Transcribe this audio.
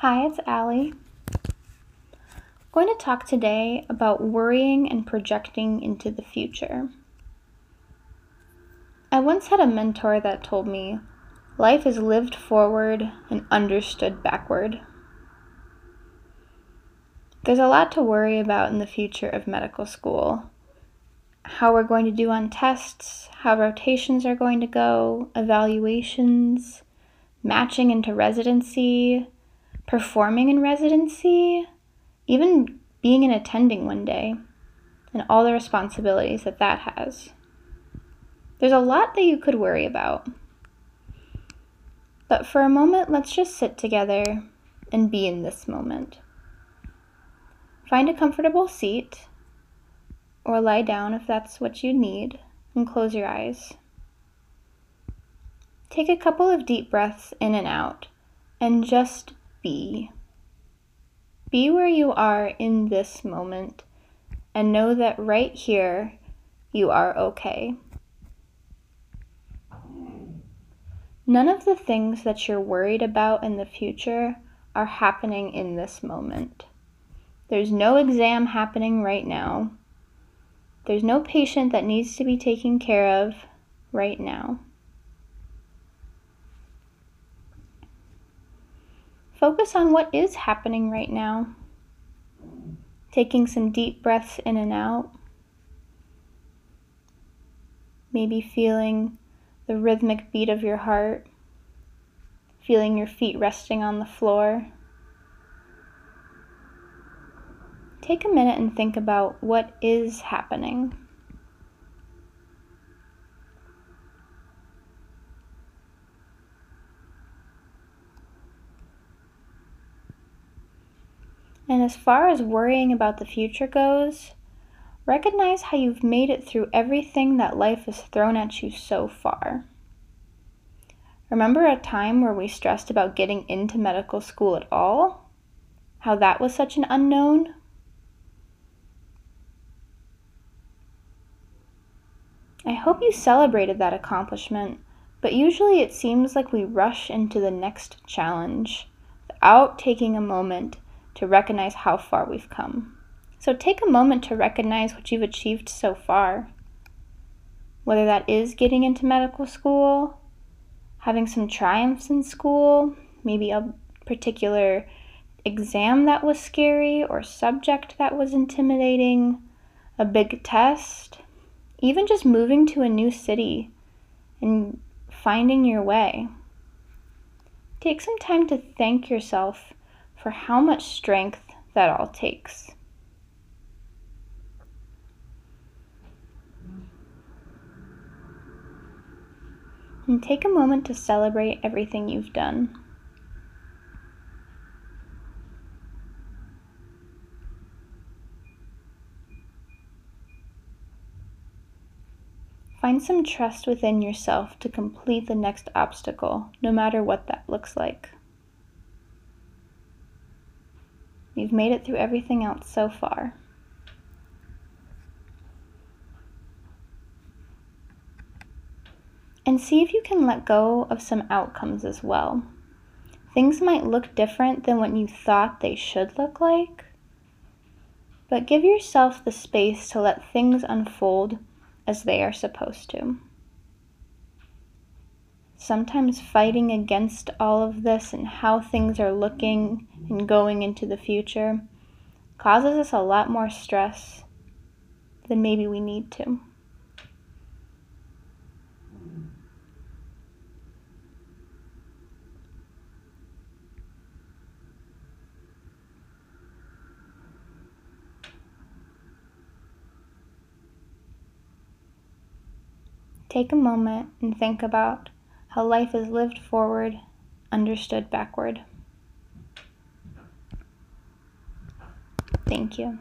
Hi, it's Allie. I'm going to talk today about worrying and projecting into the future. I once had a mentor that told me life is lived forward and understood backward. There's a lot to worry about in the future of medical school. How we're going to do on tests, how rotations are going to go, evaluations, matching into residency, performing in residency, even being an attending one day, and all the responsibilities that that has. There's a lot that you could worry about. But for a moment, let's just sit together and be in this moment. Find a comfortable seat or lie down if that's what you need and close your eyes. Take a couple of deep breaths in and out and just be. Be where you are in this moment and know that right here you are okay. None of the things that you're worried about in the future are happening in this moment. There's no exam happening right now. There's no patient that needs to be taken care of right now. Focus on what is happening right now. Taking some deep breaths in and out. Maybe feeling the rhythmic beat of your heart, feeling your feet resting on the floor. Take a minute and think about what is happening. And as far as worrying about the future goes, recognize how you've made it through everything that life has thrown at you so far. Remember a time where we stressed about getting into medical school at all? How that was such an unknown? I hope you celebrated that accomplishment, but usually it seems like we rush into the next challenge without taking a moment to recognize how far we've come. So take a moment to recognize what you've achieved so far. Whether that is getting into medical school, having some triumphs in school, maybe a particular exam that was scary or subject that was intimidating, a big test, even just moving to a new city and finding your way. Take some time to thank yourself for how much strength that all takes. And take a moment to celebrate everything you've done. Find some trust within yourself to complete the next obstacle, no matter what that looks like. You've made it through everything else so far. And see if you can let go of some outcomes as well. Things might look different than what you thought they should look like, but give yourself the space to let things unfold as they are supposed to sometimes fighting against all of this and how things are looking and going into the future causes us a lot more stress than maybe we need to. Take a moment and think about how life is lived forward, understood backward. Thank you.